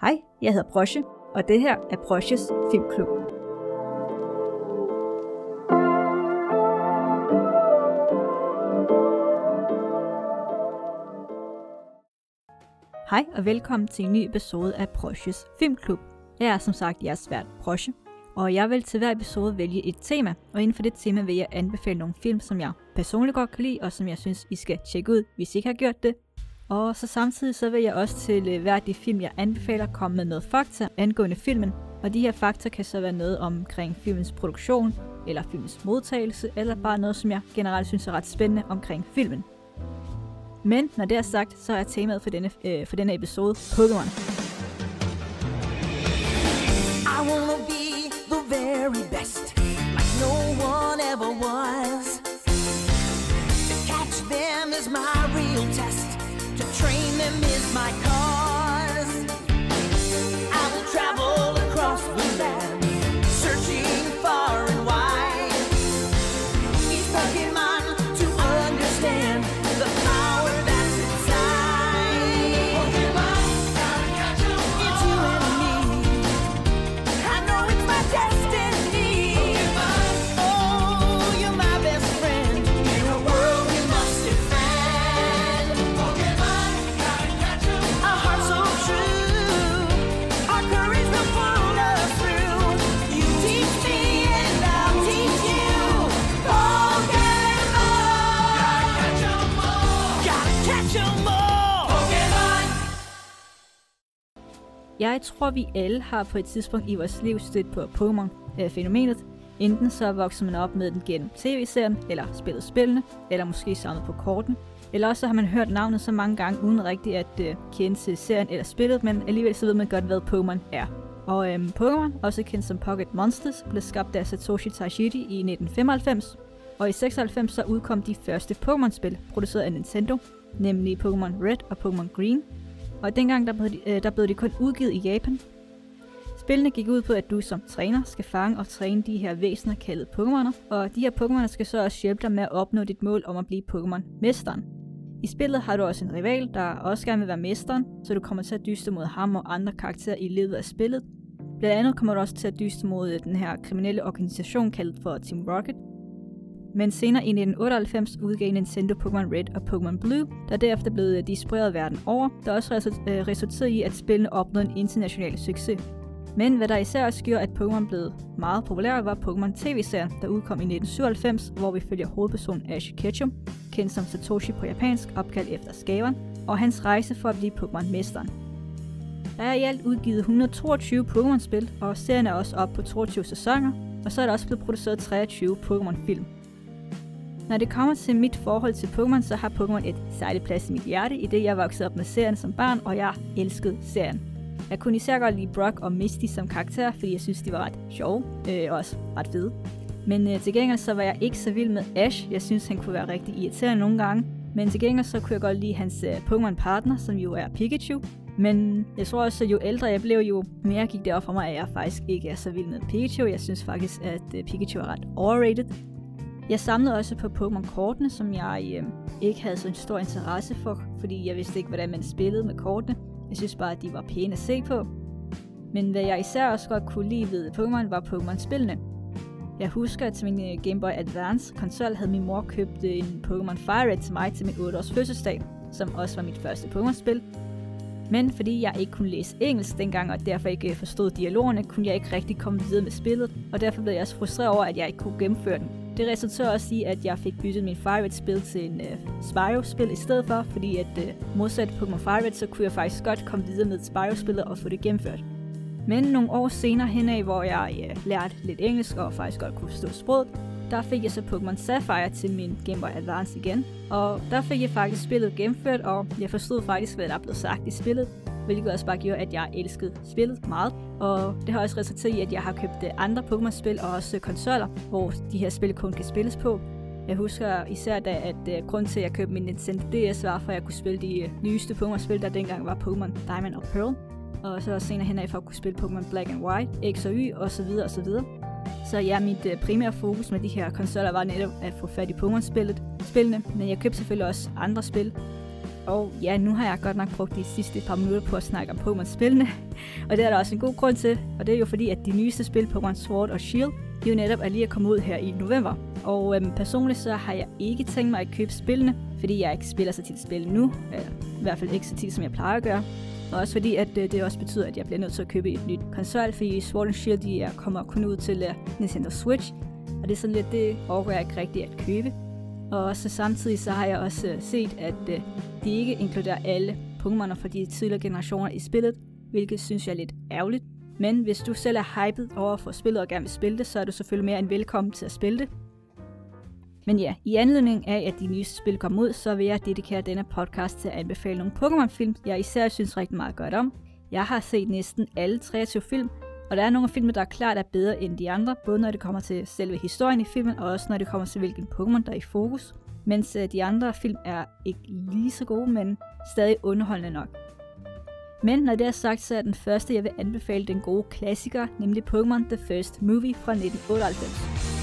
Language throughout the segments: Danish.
Hej, jeg hedder Brosje, og det her er Brosjes Filmklub. Hej og velkommen til en ny episode af Brosjes Filmklub. Jeg er som sagt jeres svært Brosje, og jeg vil til hver episode vælge et tema, og inden for det tema vil jeg anbefale nogle film, som jeg personligt godt kan lide, og som jeg synes, I skal tjekke ud, hvis I ikke har gjort det. Og så samtidig så vil jeg også til øh, hver de film, jeg anbefaler, komme med noget fakta angående filmen. Og de her fakta kan så være noget omkring filmens produktion, eller filmens modtagelse, eller bare noget, som jeg generelt synes er ret spændende omkring filmen. Men når det er sagt, så er temaet for denne, øh, for denne episode Pokémon. My car. Jeg tror, vi alle har på et tidspunkt i vores liv stødt på Pokémon-fænomenet. Øh, Enten så vokser man op med den gennem tv-serien, eller spillet spillene, eller måske samlet på korten. Eller også så har man hørt navnet så mange gange, uden rigtigt at øh, kende til serien eller spillet, men alligevel så ved man godt, hvad Pokémon er. Og øhm, Pokémon, også kendt som Pocket Monsters, blev skabt af Satoshi Tajiri i 1995. Og i 96 så udkom de første Pokémon-spil, produceret af Nintendo, nemlig Pokémon Red og Pokémon Green, og dengang der blev, de, øh, der blev de kun udgivet i Japan. Spillene gik ud på, at du som træner skal fange og træne de her væsener kaldet Pokémoner, og de her Pokémoner skal så også hjælpe dig med at opnå dit mål om at blive Pokémon-mesteren. I spillet har du også en rival, der også gerne vil være mesteren, så du kommer til at dyste mod ham og andre karakterer i løbet af spillet. Blandt andet kommer du også til at dyste mod øh, den her kriminelle organisation kaldet for Team Rocket, men senere i 1998 udgav Nintendo Pokémon Red og Pokémon Blue, der derefter blev øh, distribueret verden over, der også øh, resulterede i, at spillene opnåede en international succes. Men hvad der især også gjorde, at Pokémon blev meget populær, var Pokémon TV-serien, der udkom i 1997, hvor vi følger hovedpersonen Ash Ketchum, kendt som Satoshi på japansk, opkaldt efter skaberen, og hans rejse for at blive Pokémon-mesteren. Der er i alt udgivet 122 Pokémon-spil, og serien er også op på 22 sæsoner, og så er der også blevet produceret 23 Pokémon-film. Når det kommer til mit forhold til Pokémon, så har Pokémon et særligt plads i mit hjerte, i det jeg voksede op med serien som barn, og jeg elskede serien. Jeg kunne især godt lide Brock og Misty som karakterer, fordi jeg synes, de var ret sjove, øh, og også ret fede. Men øh, til gengæld så var jeg ikke så vild med Ash. Jeg synes, han kunne være rigtig irriterende nogle gange. Men til gengæld så kunne jeg godt lide hans øh, Pokémon-partner, som jo er Pikachu. Men jeg tror også, at jo ældre jeg blev, jo mere gik det op for mig, at jeg faktisk ikke er så vild med Pikachu. Jeg synes faktisk, at øh, Pikachu er ret overrated. Jeg samlede også på Pokémon-kortene, som jeg øh, ikke havde så stor interesse for, fordi jeg vidste ikke, hvordan man spillede med kortene. Jeg synes bare, at de var pæne at se på. Men hvad jeg især også godt kunne lide ved Pokémon, var Pokémon-spillene. Jeg husker, at til min øh, Game Boy Advance konsol havde min mor købt øh, en Pokémon Fire Red til mig til min 8 års fødselsdag, som også var mit første Pokémon-spil. Men fordi jeg ikke kunne læse engelsk dengang, og derfor ikke øh, forstod dialogerne, kunne jeg ikke rigtig komme videre med spillet, og derfor blev jeg også frustreret over, at jeg ikke kunne gennemføre den. Det resulterede også i, at jeg fik byttet min Fire Red-spil til en uh, Spyro-spil i stedet for, fordi at uh, modsat Pokémon Fire Red, så kunne jeg faktisk godt komme videre med Spyro-spillet og få det gennemført. Men nogle år senere henad, hvor jeg uh, lærte lidt engelsk og faktisk godt kunne forstå sproget, der fik jeg så Pokémon Sapphire til min Game Boy Advance igen. Og der fik jeg faktisk spillet gennemført, og jeg forstod faktisk, hvad der blev sagt i spillet. Hvilket også bare gjorde, at jeg elskede spillet meget. Og det har også resulteret i, at jeg har købt øh, andre Pokémon-spil og også øh, konsoller, hvor de her spil kun kan spilles på. Jeg husker især da, at øh, uh, grund til, at jeg købte min Nintendo DS var, for at jeg kunne spille de uh, nyeste Pokémon-spil, der dengang var Pokémon Diamond og Pearl. Og så senere hen af for at kunne spille Pokémon Black and White, X og Y osv. osv. Så ja, mit uh, primære fokus med de her konsoller var netop at få fat i Pokémon-spillet, spillene, men jeg købte selvfølgelig også andre spil. Og ja, nu har jeg godt nok brugt de sidste par minutter på at snakke om Pokémon-spillene, og det er der også en god grund til, og det er jo fordi, at de nyeste spil, Pokémon Sword og Shield, de jo netop er lige at komme ud her i november. Og øhm, personligt så har jeg ikke tænkt mig at købe spillene, fordi jeg ikke spiller så tit spil nu, eller i hvert fald ikke så tit, som jeg plejer at gøre. Og også fordi, at øh, det også betyder, at jeg bliver nødt til at købe et nyt konsol, fordi Sword and Shield de er kommer kun ud til uh, Nintendo Switch, og det er sådan lidt, det overgår jeg ikke rigtigt at købe. Og også samtidig så har jeg også øh, set, at øh, de ikke inkluderer alle Pokémoner fra de tidligere generationer i spillet, hvilket synes jeg er lidt ærgerligt. Men hvis du selv er hyped over for spillet og gerne vil spille det, så er du selvfølgelig mere end velkommen til at spille det. Men ja, i anledning af, at de nyeste spil kommer ud, så vil jeg dedikere denne podcast til at anbefale nogle Pokémon-film, jeg især synes rigtig meget godt om. Jeg har set næsten alle 23 film, og der er nogle af filmene, der er klart er bedre end de andre, både når det kommer til selve historien i filmen, og også når det kommer til hvilken Pokémon, der er i fokus. Mens øh, de andre film er ikke lige så gode, men stadig underholdende nok. Men når det er sagt, så er den første, jeg vil anbefale den gode klassiker, nemlig Pokémon The First Movie fra 1998.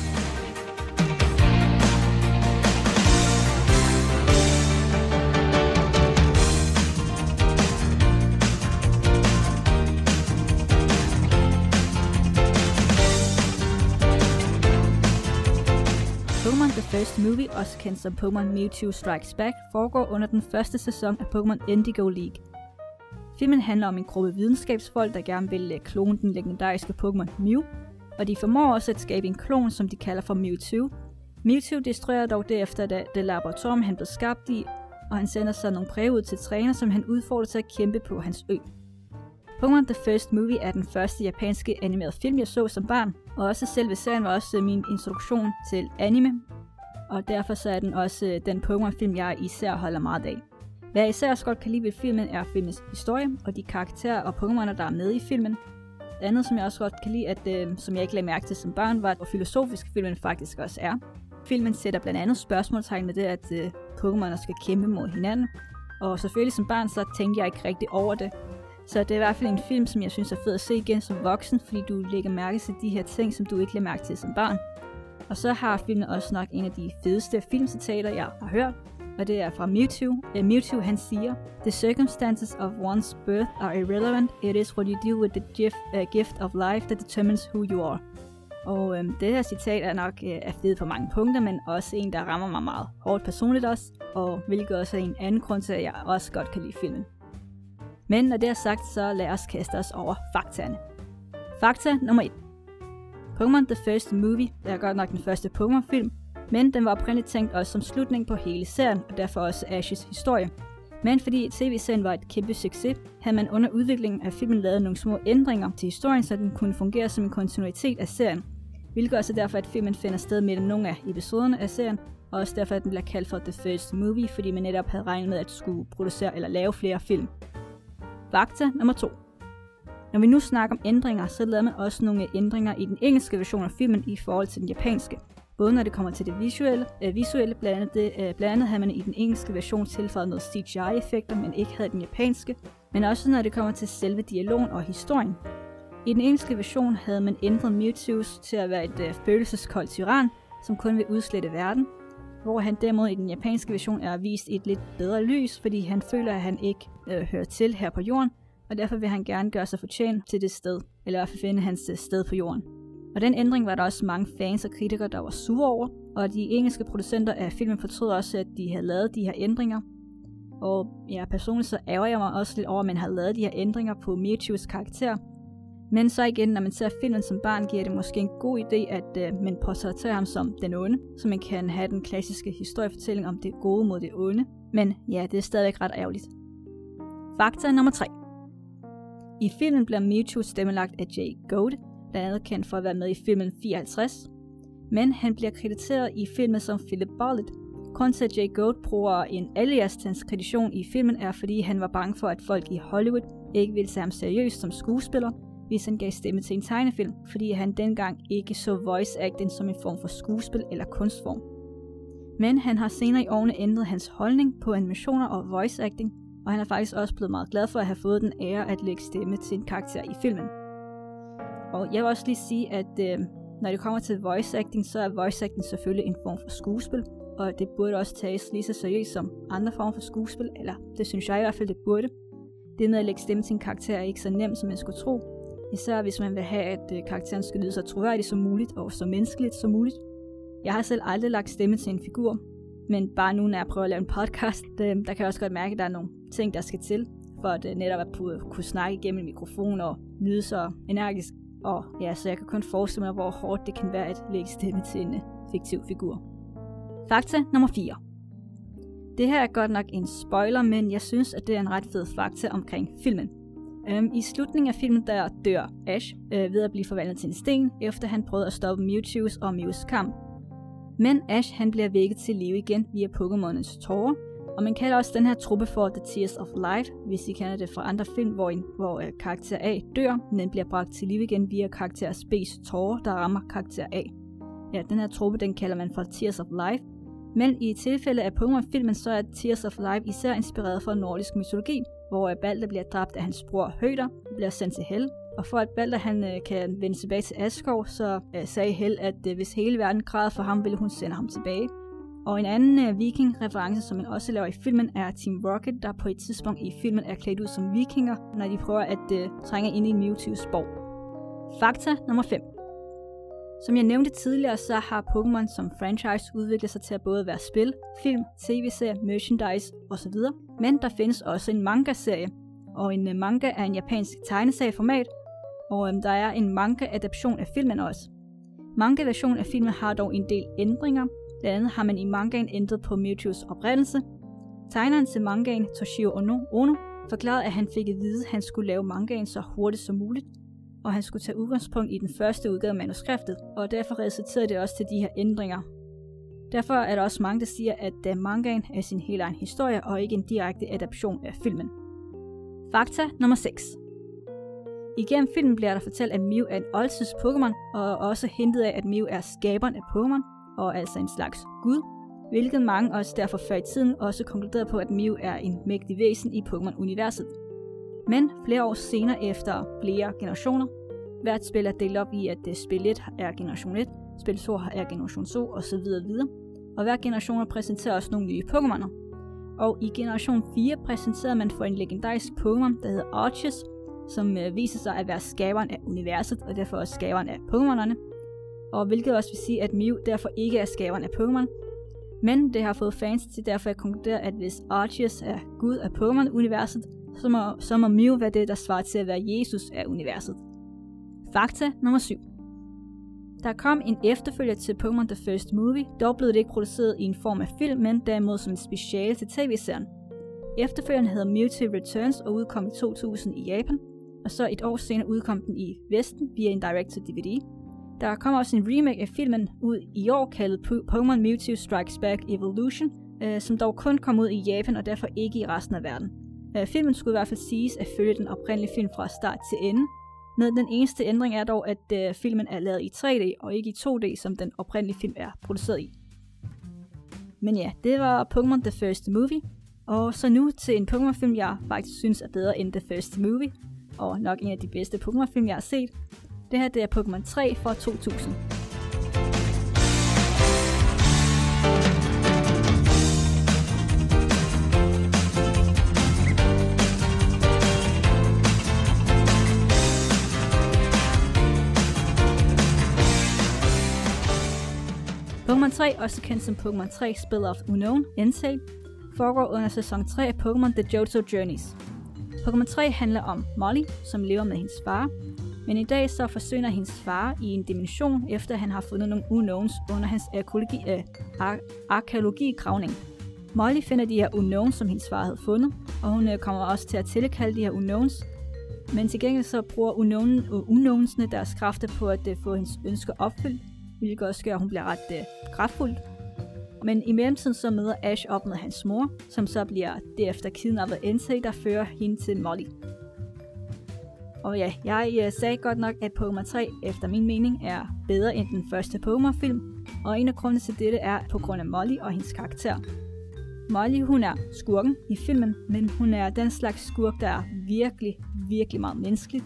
First Movie, også kendt som Pokémon Mewtwo Strikes Back, foregår under den første sæson af Pokémon Indigo League. Filmen handler om en gruppe videnskabsfolk, der gerne vil øh, klone den legendariske Pokémon Mew, og de formår også at skabe en klon, som de kalder for Mewtwo. Mewtwo destruerer dog derefter da det laboratorium, han blev skabt i, og han sender så nogle breve ud til træner, som han udfordrer til at kæmpe på hans ø. Pokémon The First Movie er den første japanske animerede film, jeg så som barn, og også selve serien var også øh, min introduktion til anime, og derfor så er den også øh, den Pokémon-film, jeg især holder meget af. Hvad jeg især også godt kan lide ved filmen, er filmens historie og de karakterer og Pokémoner, der er med i filmen. Det andet, som jeg også godt kan lide, at, øh, som jeg ikke lagde mærke til som barn, var, hvor filosofisk filmen faktisk også er. Filmen sætter blandt andet spørgsmålstegn med det, at øh, Pokémoner skal kæmpe mod hinanden. Og selvfølgelig som barn, så tænkte jeg ikke rigtig over det. Så det er i hvert fald en film, som jeg synes er fed at se igen som voksen, fordi du lægger mærke til de her ting, som du ikke lægger mærke til som barn. Og så har filmen også nok en af de fedeste filmcitater, jeg har hørt, og det er fra Mewtwo. Uh, Mewtwo han siger, The circumstances of one's birth are irrelevant. It is what you do with the gift, uh, gift of life that determines who you are. Og øhm, det her citat er nok øh, er fedt på mange punkter, men også en, der rammer mig meget hårdt personligt også, og hvilket også er en anden grund til, at jeg også godt kan lide filmen. Men når det er sagt, så lad os kaste os over faktaerne. Fakta nummer 1. Pokémon The First Movie er godt nok den første Pokémon-film, men den var oprindeligt tænkt også som slutning på hele serien, og derfor også Ashes historie. Men fordi tv-serien var et kæmpe succes, havde man under udviklingen af filmen lavet nogle små ændringer til historien, så den kunne fungere som en kontinuitet af serien. Hvilket også er derfor, at filmen finder sted mellem nogle af episoderne af serien, og også derfor, at den bliver kaldt for The First Movie, fordi man netop havde regnet med at skulle producere eller lave flere film. Fakta nummer 2. Når vi nu snakker om ændringer, så lavede man også nogle ændringer i den engelske version af filmen i forhold til den japanske. Både når det kommer til det visuelle, øh, visuelle blandt, andet det, øh, blandt andet havde man i den engelske version tilføjet noget CGI-effekter, men ikke havde den japanske, men også når det kommer til selve dialogen og historien. I den engelske version havde man ændret Mewtwo's til at være et øh, følelseskoldt tyran, som kun vil udslette verden, hvor han derimod i den japanske version er vist i et lidt bedre lys, fordi han føler, at han ikke øh, hører til her på jorden, og derfor vil han gerne gøre sig fortjent til det sted, eller i hvert fald finde hans øh, sted på jorden. Og den ændring var der også mange fans og kritikere, der var sure over, og de engelske producenter af filmen fortrød også, at de havde lavet de her ændringer. Og ja, personligt så ærger jeg mig også lidt over, at man har lavet de her ændringer på Mewtwo's karakter. Men så igen, når man ser filmen som barn, giver det måske en god idé, at øh, man portrætterer ham som den onde, så man kan have den klassiske historiefortælling om det gode mod det onde. Men ja, det er stadigvæk ret ærgerligt. Fakta nummer 3. I filmen bliver Mewtwo stemmelagt af Jay Goat, blandt andet kendt for at være med i filmen 54. Men han bliver krediteret i filmen som Philip Bartlett. Grunden til, at Jay Goat bruger en alias til hans kredition i filmen, er fordi han var bange for, at folk i Hollywood ikke ville se ham seriøst som skuespiller, hvis han gav stemme til en tegnefilm, fordi han dengang ikke så voice acting som en form for skuespil eller kunstform. Men han har senere i årene ændret hans holdning på animationer og voice acting, og han er faktisk også blevet meget glad for at have fået den ære at lægge stemme til en karakter i filmen. Og jeg vil også lige sige, at øh, når det kommer til voice acting, så er voice acting selvfølgelig en form for skuespil, og det burde også tages lige så seriøst som andre former for skuespil, eller det synes jeg i hvert fald, det burde. Det med at lægge stemme til en karakter er ikke så nemt, som man skulle tro. Især hvis man vil have, at øh, karakteren skal lyde så troværdig som muligt, og så menneskeligt som muligt. Jeg har selv aldrig lagt stemme til en figur, men bare nu, når jeg prøver at lave en podcast, øh, der kan jeg også godt mærke, at der er nogle ting, der skal til, for at øh, netop at kunne snakke igennem en mikrofon og lyde så energisk. Og ja, så jeg kan kun forestille mig, hvor hårdt det kan være at lægge stemme til en øh, fiktiv figur. Fakta nummer 4. Det her er godt nok en spoiler, men jeg synes, at det er en ret fed fakta omkring filmen. Øhm, I slutningen af filmen der dør Ash øh, ved at blive forvandlet til en sten, efter han prøvede at stoppe Mewtwo's og Mews kamp. Men Ash han bliver vækket til live igen via Pokémonens tårer, og man kalder også den her truppe for The Tears of Life, hvis I kender det fra andre film, hvor, en, hvor uh, karakter A dør, men den bliver bragt til live igen via karakter B's tårer, der rammer karakter A. Ja, den her truppe, den kalder man for Tears of Life, men i tilfælde af Pokémon-filmen, så er Tears of Life især inspireret fra nordisk mytologi, hvor Balder bliver dræbt af hans bror Høder, bliver sendt til Hel. Og for at Balder han øh, kan vende tilbage til Asgård, så øh, sagde Hel, at øh, hvis hele verden græd for ham, ville hun sende ham tilbage. Og en anden øh, viking-reference, som man også laver i filmen, er Team Rocket, der på et tidspunkt i filmen er klædt ud som vikinger, når de prøver at øh, trænge ind i Mewtwo's borg. Fakta nummer 5. Som jeg nævnte tidligere, så har Pokémon som franchise udviklet sig til at både være spil, film, tv-serie, merchandise osv. Men der findes også en manga-serie, og en øh, manga er en japansk tegneserieformat, og øhm, der er en manga-adaption af filmen også. Manga-versionen af filmen har dog en del ændringer. Blandt andet har man i mangaen ændret på Mewtwo's oprindelse. Tegneren til mangaen, Toshio Ono, ono forklarede, at han fik at vide, at han skulle lave mangaen så hurtigt som muligt, og han skulle tage udgangspunkt i den første udgave af manuskriptet, og derfor resulterede det også til de her ændringer. Derfor er der også mange, der siger, at øh, mangaen er sin helt egen historie, og ikke en direkte adaption af filmen. Fakta nummer 6. Igennem filmen bliver der fortalt, at Mew er en oldtids Pokémon, og også hintet af, at Mew er skaberen af Pokémon, og altså en slags gud, hvilket mange også derfor før i tiden også konkluderede på, at Mew er en mægtig væsen i Pokémon-universet. Men flere år senere efter flere generationer, hvert spil er delt op i, at det spil 1 er generation 1, spil 2 er generation 2 osv. videre. Og hver generation præsenterer også nogle nye Pokémoner. Og i generation 4 præsenterede man for en legendarisk Pokémon, der hedder Arceus, som øh, viser sig at være skaberen af universet, og derfor også skaberen af Pokémonerne. Og hvilket også vil sige, at Mew derfor ikke er skaberen af Pokémon, men det har fået fans til derfor at konkludere, at hvis Arceus er gud af Pokémon-universet, så må, så må Mew være det, der svarer til at være Jesus af universet. Fakta nummer 7. Der kom en efterfølger til Pokémon The First Movie, dog blev det ikke produceret i en form af film, men derimod som en speciale til tv-serien. Efterfølgeren hedder Mewtwo Returns og udkom i 2000 i Japan, og så et år senere udkom den i Vesten via en direct-to-DVD. Der kom også en remake af filmen ud i år kaldet Pokémon Mewtwo Strikes Back Evolution, øh, som dog kun kom ud i Japan og derfor ikke i resten af verden. Øh, filmen skulle i hvert fald siges at følge den oprindelige film fra start til ende, med den eneste ændring er dog, at øh, filmen er lavet i 3D og ikke i 2D, som den oprindelige film er produceret i. Men ja, det var Pokémon The First Movie. Og så nu til en Pokémon-film, jeg faktisk synes er bedre end The First Movie, og nok en af de bedste Pokémon-film, jeg har set. Det her det er Pokémon 3 fra 2000. Pokémon 3, også kendt som Pokémon 3 Spell of Unknown, Entei, foregår under sæson 3 af Pokémon The Johto Journeys. Pokémon 3 handler om Molly, som lever med hendes far, men i dag så forsøger hendes far i en dimension, efter han har fundet nogle unknowns under hans arkeologi, øh, ar- arkeologikravning. Molly finder de her unknowns, som hendes far havde fundet, og hun øh, kommer også til at tilkalde de her unknowns, men til gengæld så bruger unknown, øh, unknownsene deres kræfter på at uh, få hendes ønsker opfyldt, hvilket også gør, at hun bliver ret uh, kraftfuld. Men i mellemtiden så møder Ash op med hans mor, som så bliver derefter kidnappet NC, der fører hende til Molly. Og ja, jeg øh, sagde godt nok, at Pokémon 3 efter min mening er bedre end den første Pokémon-film, og en af grundene til dette er på grund af Molly og hendes karakter. Molly, hun er skurken i filmen, men hun er den slags skurk, der er virkelig, virkelig meget menneskelig,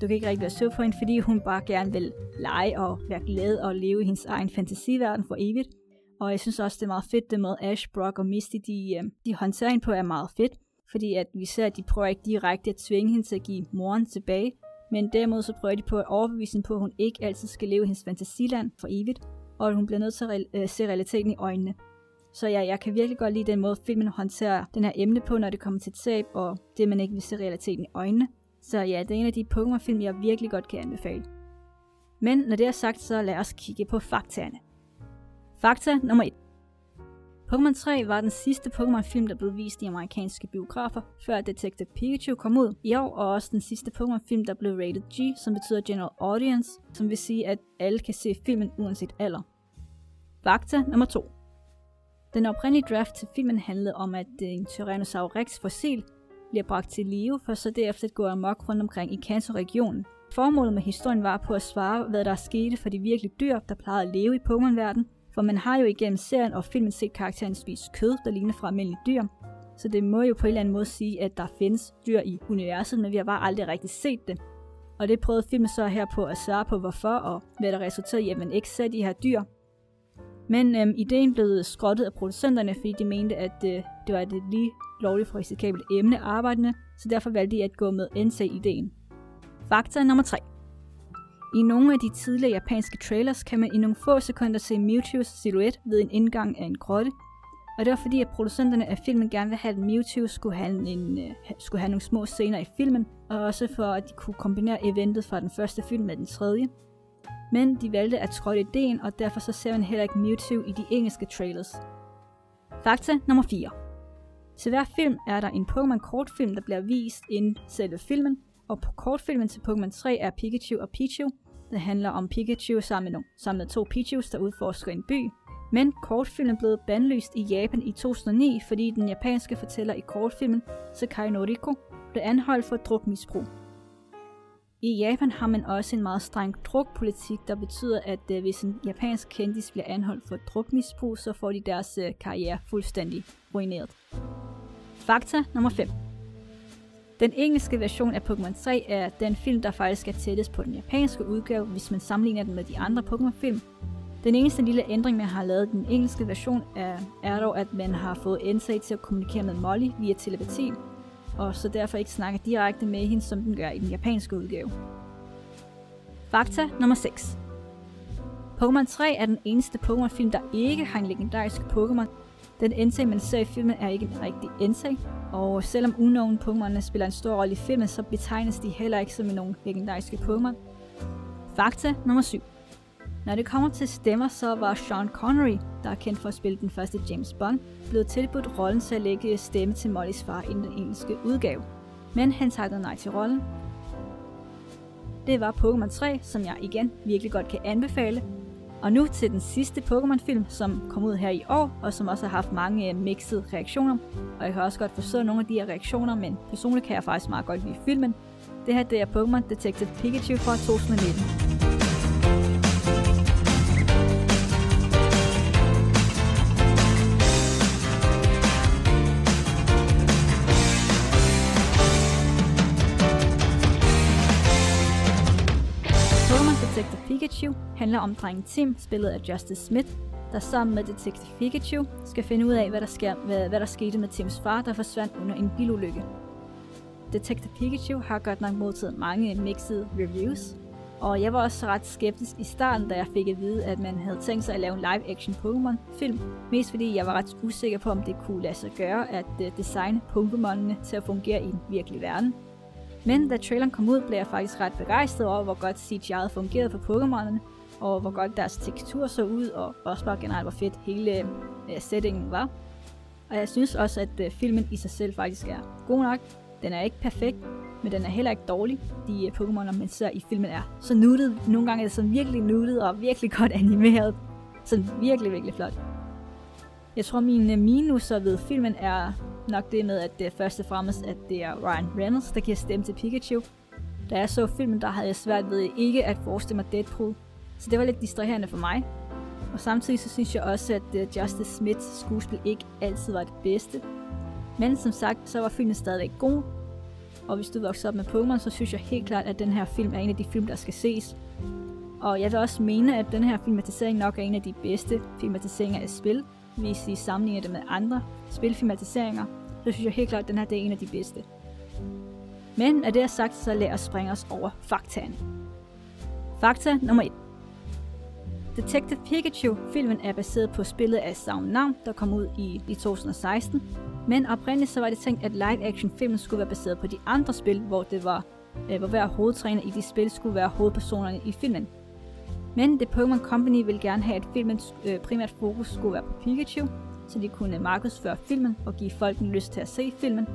du kan ikke rigtig være sur på hende, fordi hun bare gerne vil lege og være glad og leve i hendes egen fantasiverden for evigt. Og jeg synes også, det er meget fedt, det med Ash, Brock og Misty, de, øh, de håndterer hende på er meget fedt. Fordi at vi ser, at de prøver ikke direkte at tvinge hende til at give moren tilbage. Men derimod så prøver de på at overbevise hende på, at hun ikke altid skal leve i hendes fantasiland for evigt. Og at hun bliver nødt til at re- øh, se realiteten i øjnene. Så ja, jeg kan virkelig godt lide den måde, filmen håndterer den her emne på, når det kommer til tab, og det, man ikke vil se realiteten i øjnene. Så ja, det er en af de Pokémon-film, jeg virkelig godt kan anbefale. Men når det er sagt, så lad os kigge på faktaerne. Fakta nummer 1. Pokémon 3 var den sidste Pokémon-film, der blev vist i amerikanske biografer, før Detective Pikachu kom ud i år, og også den sidste Pokémon-film, der blev rated G, som betyder General Audience, som vil sige, at alle kan se filmen uanset alder. Fakta nummer 2. Den oprindelige draft til filmen handlede om, at øh, en Tyrannosaurus rex fossil bliver bragt til live, for så derefter at gå amok rundt omkring i Kanto-regionen. Formålet med historien var på at svare, hvad der skete for de virkelige dyr, der plejede at leve i Pokémon-verden, for man har jo igennem serien og filmen set karakteren spise kød, der ligner fra almindelige dyr. Så det må jo på en eller anden måde sige, at der findes dyr i universet, men vi har bare aldrig rigtig set det. Og det prøvede filmen så her på at svare på hvorfor, og hvad der resulterede i, at man ikke ser de her dyr. Men øhm, ideen blev skrottet af producenterne, fordi de mente, at øh, det var et lige lovligt for risikabelt emne arbejdende, så derfor valgte de at gå med NC-ideen. Fakta nummer 3. I nogle af de tidligere japanske trailers kan man i nogle få sekunder se Mewtwo's silhuet ved en indgang af en grotte. Og det var fordi, at producenterne af filmen gerne ville have, at Mewtwo skulle have, en, øh, skulle have nogle små scener i filmen, og også for, at de kunne kombinere eventet fra den første film med den tredje. Men de valgte at skrotte ideen, og derfor så ser man heller ikke Mewtwo i de engelske trailers. Fakta nummer 4. Til hver film er der en Pokémon kortfilm, der bliver vist inden selve filmen, og på kortfilmen til Pokémon 3 er Pikachu og Pichu. Det handler om Pikachu sammen med, nogle, sammen med to Pichus, der udforsker en by. Men kortfilmen blev bandlyst i Japan i 2009, fordi den japanske fortæller i kortfilmen, Sakai Noriko, blev anholdt for drukmisbrug. I Japan har man også en meget streng drukpolitik, der betyder, at øh, hvis en japansk kendis bliver anholdt for drukmisbrug, så får de deres øh, karriere fuldstændig ruineret. Fakta nummer 5. Den engelske version af Pokémon 3 er den film, der faktisk er tættest på den japanske udgave, hvis man sammenligner den med de andre Pokémon-film. Den eneste lille ændring, man har lavet den engelske version, er, er dog, at man har fået Entei til at kommunikere med Molly via telepati, og så derfor ikke snakke direkte med hende, som den gør i den japanske udgave. Fakta nummer 6. Pokémon 3 er den eneste Pokémon-film, der ikke har en legendarisk Pokémon. Den Entei, man ser i filmen, er ikke en rigtig Entei, og selvom unknown Pokémon spiller en stor rolle i filmen, så betegnes de heller ikke som nogle legendariske Pokémon. Fakta nummer 7. Når det kommer til stemmer, så var Sean Connery, der er kendt for at spille den første James Bond, blevet tilbudt rollen til at lægge stemme til Mollys far i den engelske udgave. Men han takkede nej til rollen. Det var Pokémon 3, som jeg igen virkelig godt kan anbefale. Og nu til den sidste Pokémon-film, som kom ud her i år, og som også har haft mange øh, mixede reaktioner. Og jeg kan også godt forstå nogle af de her reaktioner, men personligt kan jeg faktisk meget godt lide filmen. Det her det er Pokémon Detective Pikachu fra 2019. Detective Pikachu handler om drengen Tim, spillet af Justice Smith, der sammen med Detective Pikachu skal finde ud af, hvad der, sker, hvad, hvad der skete med Tims far, der forsvandt under en bilulykke. Detective Pikachu har godt nok modtaget mange mixed reviews, og jeg var også ret skeptisk i starten, da jeg fik at vide, at man havde tænkt sig at lave en live-action Pokémon-film. Mest fordi jeg var ret usikker på, om det kunne lade sig gøre at øh, designe Pokémonene til at fungere i den virkelige verden. Men da traileren kom ud, blev jeg faktisk ret begejstret over, hvor godt CGI'et fungerede for Pokémonerne, og hvor godt deres tekstur så ud, og også bare generelt, hvor fedt hele øh, settingen var. Og jeg synes også, at øh, filmen i sig selv faktisk er god nok. Den er ikke perfekt, men den er heller ikke dårlig. De øh, Pokémoner, man ser i filmen, er så nuttet. Nogle gange er det sådan virkelig nuttet og virkelig godt animeret. Så virkelig, virkelig flot. Jeg tror, mine øh, minuser ved filmen er nok det med, at det er først og fremmest, at det er Ryan Reynolds, der giver stemme til Pikachu. Da jeg så filmen, der havde jeg svært ved ikke at forestille mig Deadpool. Så det var lidt distraherende for mig. Og samtidig så synes jeg også, at øh, Justice Smiths skuespil ikke altid var det bedste. Men som sagt, så var filmen stadigvæk god. Og hvis du vokser op med Pokémon, så synes jeg helt klart, at den her film er en af de film, der skal ses. Og jeg vil også mene, at den her filmatisering nok er en af de bedste filmatiseringer af spil. Hvis I sammenligner det med andre spilfilmatiseringer, så synes jeg helt klart, at den her det er en af de bedste. Men af det er sagt, så lad os springe os over faktaen. Fakta nummer 1. Detective Pikachu-filmen er baseret på spillet af samme navn, der kom ud i, i 2016. Men oprindeligt så var det tænkt, at live-action-filmen skulle være baseret på de andre spil, hvor det var øh, hvor hver hovedtræner i de spil skulle være hovedpersonerne i filmen. Men The Pokémon Company ville gerne have, at filmens øh, primært fokus skulle være på Pikachu, så de kunne markedsføre filmen og give folk en lyst til at se filmen.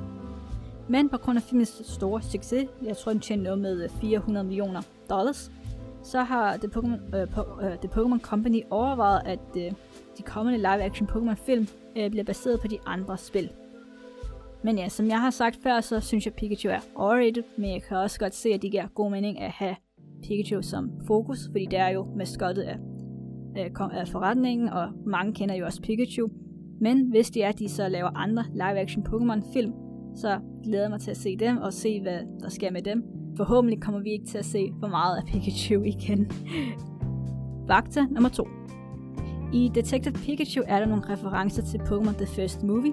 Men på grund af filmens store succes, jeg tror den tjente noget med øh, 400 millioner dollars, så har The Pokémon, øh, po, øh, The Pokémon Company overvejet, at øh, de kommende live-action Pokémon-film øh, bliver baseret på de andre spil. Men ja, som jeg har sagt før, så synes jeg Pikachu er overrated, men jeg kan også godt se, at det giver god mening at have Pikachu som fokus, fordi det er jo maskottet af, af forretningen, og mange kender jo også Pikachu. Men hvis det er, at de så laver andre live-action Pokémon-film, så glæder jeg mig til at se dem og se, hvad der sker med dem. Forhåbentlig kommer vi ikke til at se for meget af Pikachu igen. Fakta nummer 2. I Detective Pikachu er der nogle referencer til Pokémon The First Movie,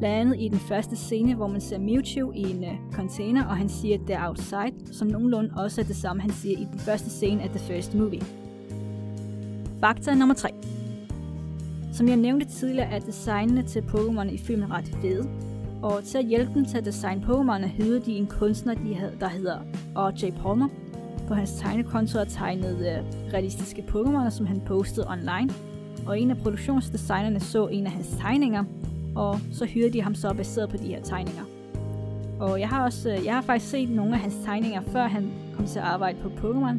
Blandt andet i den første scene, hvor man ser Mewtwo i en uh, container, og han siger, at det er outside, som nogenlunde også er det samme, han siger i den første scene af The First Movie. Fakta nummer 3. Som jeg nævnte tidligere, er designene til Pokémon i filmen ret fede. Og til at hjælpe dem til at designe Pokémon, hyrede de en kunstner, de havde, der hedder R.J. Palmer. På hans tegnekonto er tegnet uh, realistiske Pokémon, som han postede online. Og en af produktionsdesignerne så en af hans tegninger, og så hyrede de ham så baseret på de her tegninger. Og jeg har også, øh, jeg har faktisk set nogle af hans tegninger, før han kom til at arbejde på Pokémon,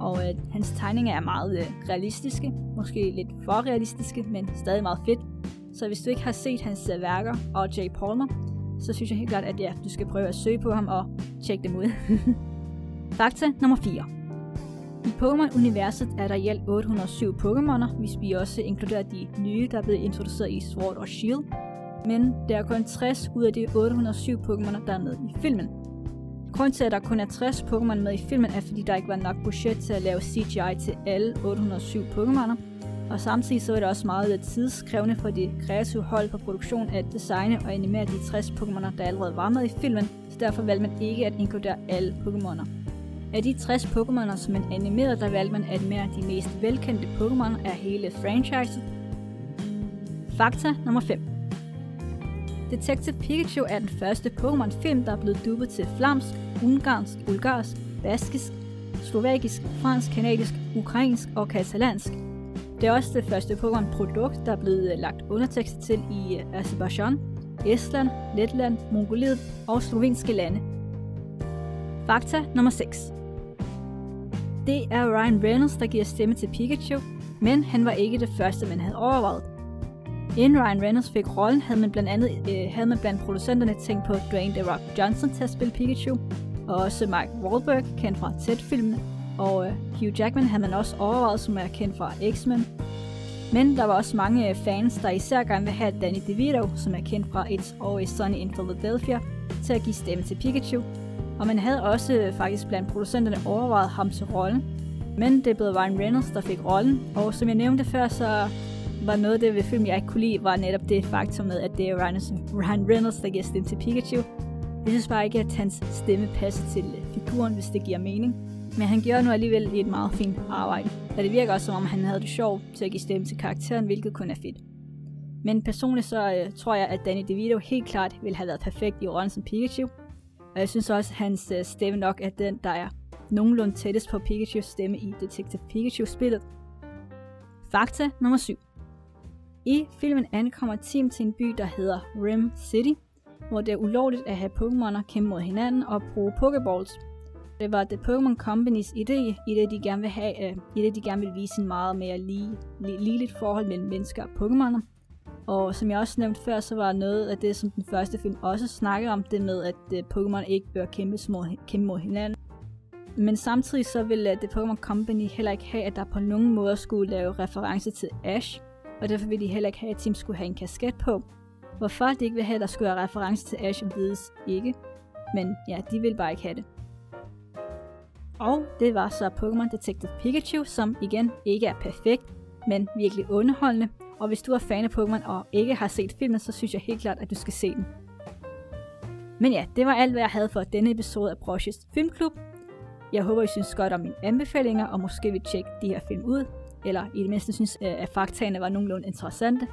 og øh, hans tegninger er meget øh, realistiske, måske lidt for realistiske, men stadig meget fedt. Så hvis du ikke har set hans øh, værker og Jay Palmer, så synes jeg helt klart, at ja, du skal prøve at søge på ham og tjekke dem ud. Fakta nummer 4. I Pokémon-universet er der i alt 807 Pokémoner, hvis vi også inkluderer de nye, der er blevet introduceret i Sword og Shield, men der er kun 60 ud af de 807 Pokémon, der er med i filmen. Grunden til, at der kun er 60 Pokémon med i filmen, er fordi der ikke var nok budget til at lave CGI til alle 807 Pokémoner, og samtidig så er det også meget tidskrævende for de kreative hold på produktion at designe og animere de 60 Pokémoner, der allerede var med i filmen, så derfor valgte man ikke at inkludere alle Pokémoner. Af de 60 Pokémoner, som man animerede, der valgte man at animere de mest velkendte Pokémon af hele franchiset. Fakta nummer 5 Detective Pikachu er den første Pokémon-film, der er blevet dubbet til flamsk, ungarsk, bulgarsk, baskisk, slovakisk, fransk, kanadisk, ukrainsk og katalansk. Det er også det første Pokémon-produkt, der er blevet øh, lagt undertekster til i øh, Azerbaijan, Estland, Letland, Mongoliet og slovenske lande. Fakta nummer 6. Det er Ryan Reynolds, der giver stemme til Pikachu, men han var ikke det første, man havde overvejet. Inden Ryan Reynolds fik rollen, havde man blandt andet øh, havde man blandt producenterne tænkt på Dwayne The Rock Johnson til at spille Pikachu, og også Mark Wahlberg, kendt fra Ted-filmene, og øh, Hugh Jackman havde man også overvejet, som er kendt fra X-Men. Men der var også mange øh, fans, der især gerne vil have Danny DeVito, som er kendt fra It's Always Sunny in Philadelphia, til at give stemme til Pikachu. Og man havde også øh, faktisk blandt producenterne overvejet ham til rollen. Men det blev Ryan Reynolds, der fik rollen, og som jeg nævnte før, så var noget af det ved film, jeg ikke kunne lide, var netop det faktum med, at det er Ryan, Reynolds, der giver stemme til Pikachu. Jeg synes bare ikke, at hans stemme passer til øh, figuren, hvis det giver mening. Men han gjorde nu alligevel et meget fint arbejde. Og det virker også, som om han havde det sjovt til at give stemme til karakteren, hvilket kun er fedt. Men personligt så øh, tror jeg, at Danny DeVito helt klart ville have været perfekt i rollen som Pikachu. Og jeg synes også, at hans øh, stemme nok er den, der er nogenlunde tættest på Pikachus stemme i Detective Pikachu-spillet. Fakta nummer 7. I filmen ankommer Team til en by, der hedder Rim City, hvor det er ulovligt at have Pokémoner kæmpe mod hinanden og bruge Pokéballs. Det var The Pokémon Company's idé, i det de gerne vil, have, uh, i det de gerne vil vise en meget mere lige, lige, ligeligt forhold mellem mennesker og Pokémoner. Og som jeg også nævnte før, så var noget af det, som den første film også snakkede om, det med, at øh, uh, Pokémon ikke bør kæmpe mod, kæmpe mod hinanden. Men samtidig så ville uh, øh, The Pokémon Company heller ikke have, at der på nogen måde skulle lave reference til Ash, og derfor ville de heller ikke have, at Tim skulle have en kasket på. Hvorfor de ikke vil have, at der skulle være reference til Ash, vides ikke. Men ja, de vil bare ikke have det. Og det var så Pokémon Detective Pikachu, som igen ikke er perfekt, men virkelig underholdende. Og hvis du er fan af Pokémon og ikke har set filmen, så synes jeg helt klart, at du skal se den. Men ja, det var alt, hvad jeg havde for denne episode af Broshes Filmklub. Jeg håber, I synes godt om mine anbefalinger, og måske vil tjekke de her film ud, eller i det mindste synes, øh, at faktaene var nogenlunde interessante.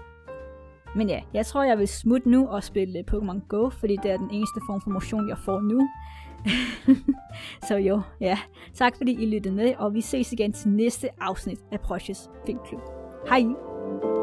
Men ja, jeg tror, jeg vil smutte nu og spille Pokémon Go, fordi det er den eneste form for motion, jeg får nu. så jo, ja. Tak fordi I lyttede med, og vi ses igen til næste afsnit af Precious Filmklub. Hej!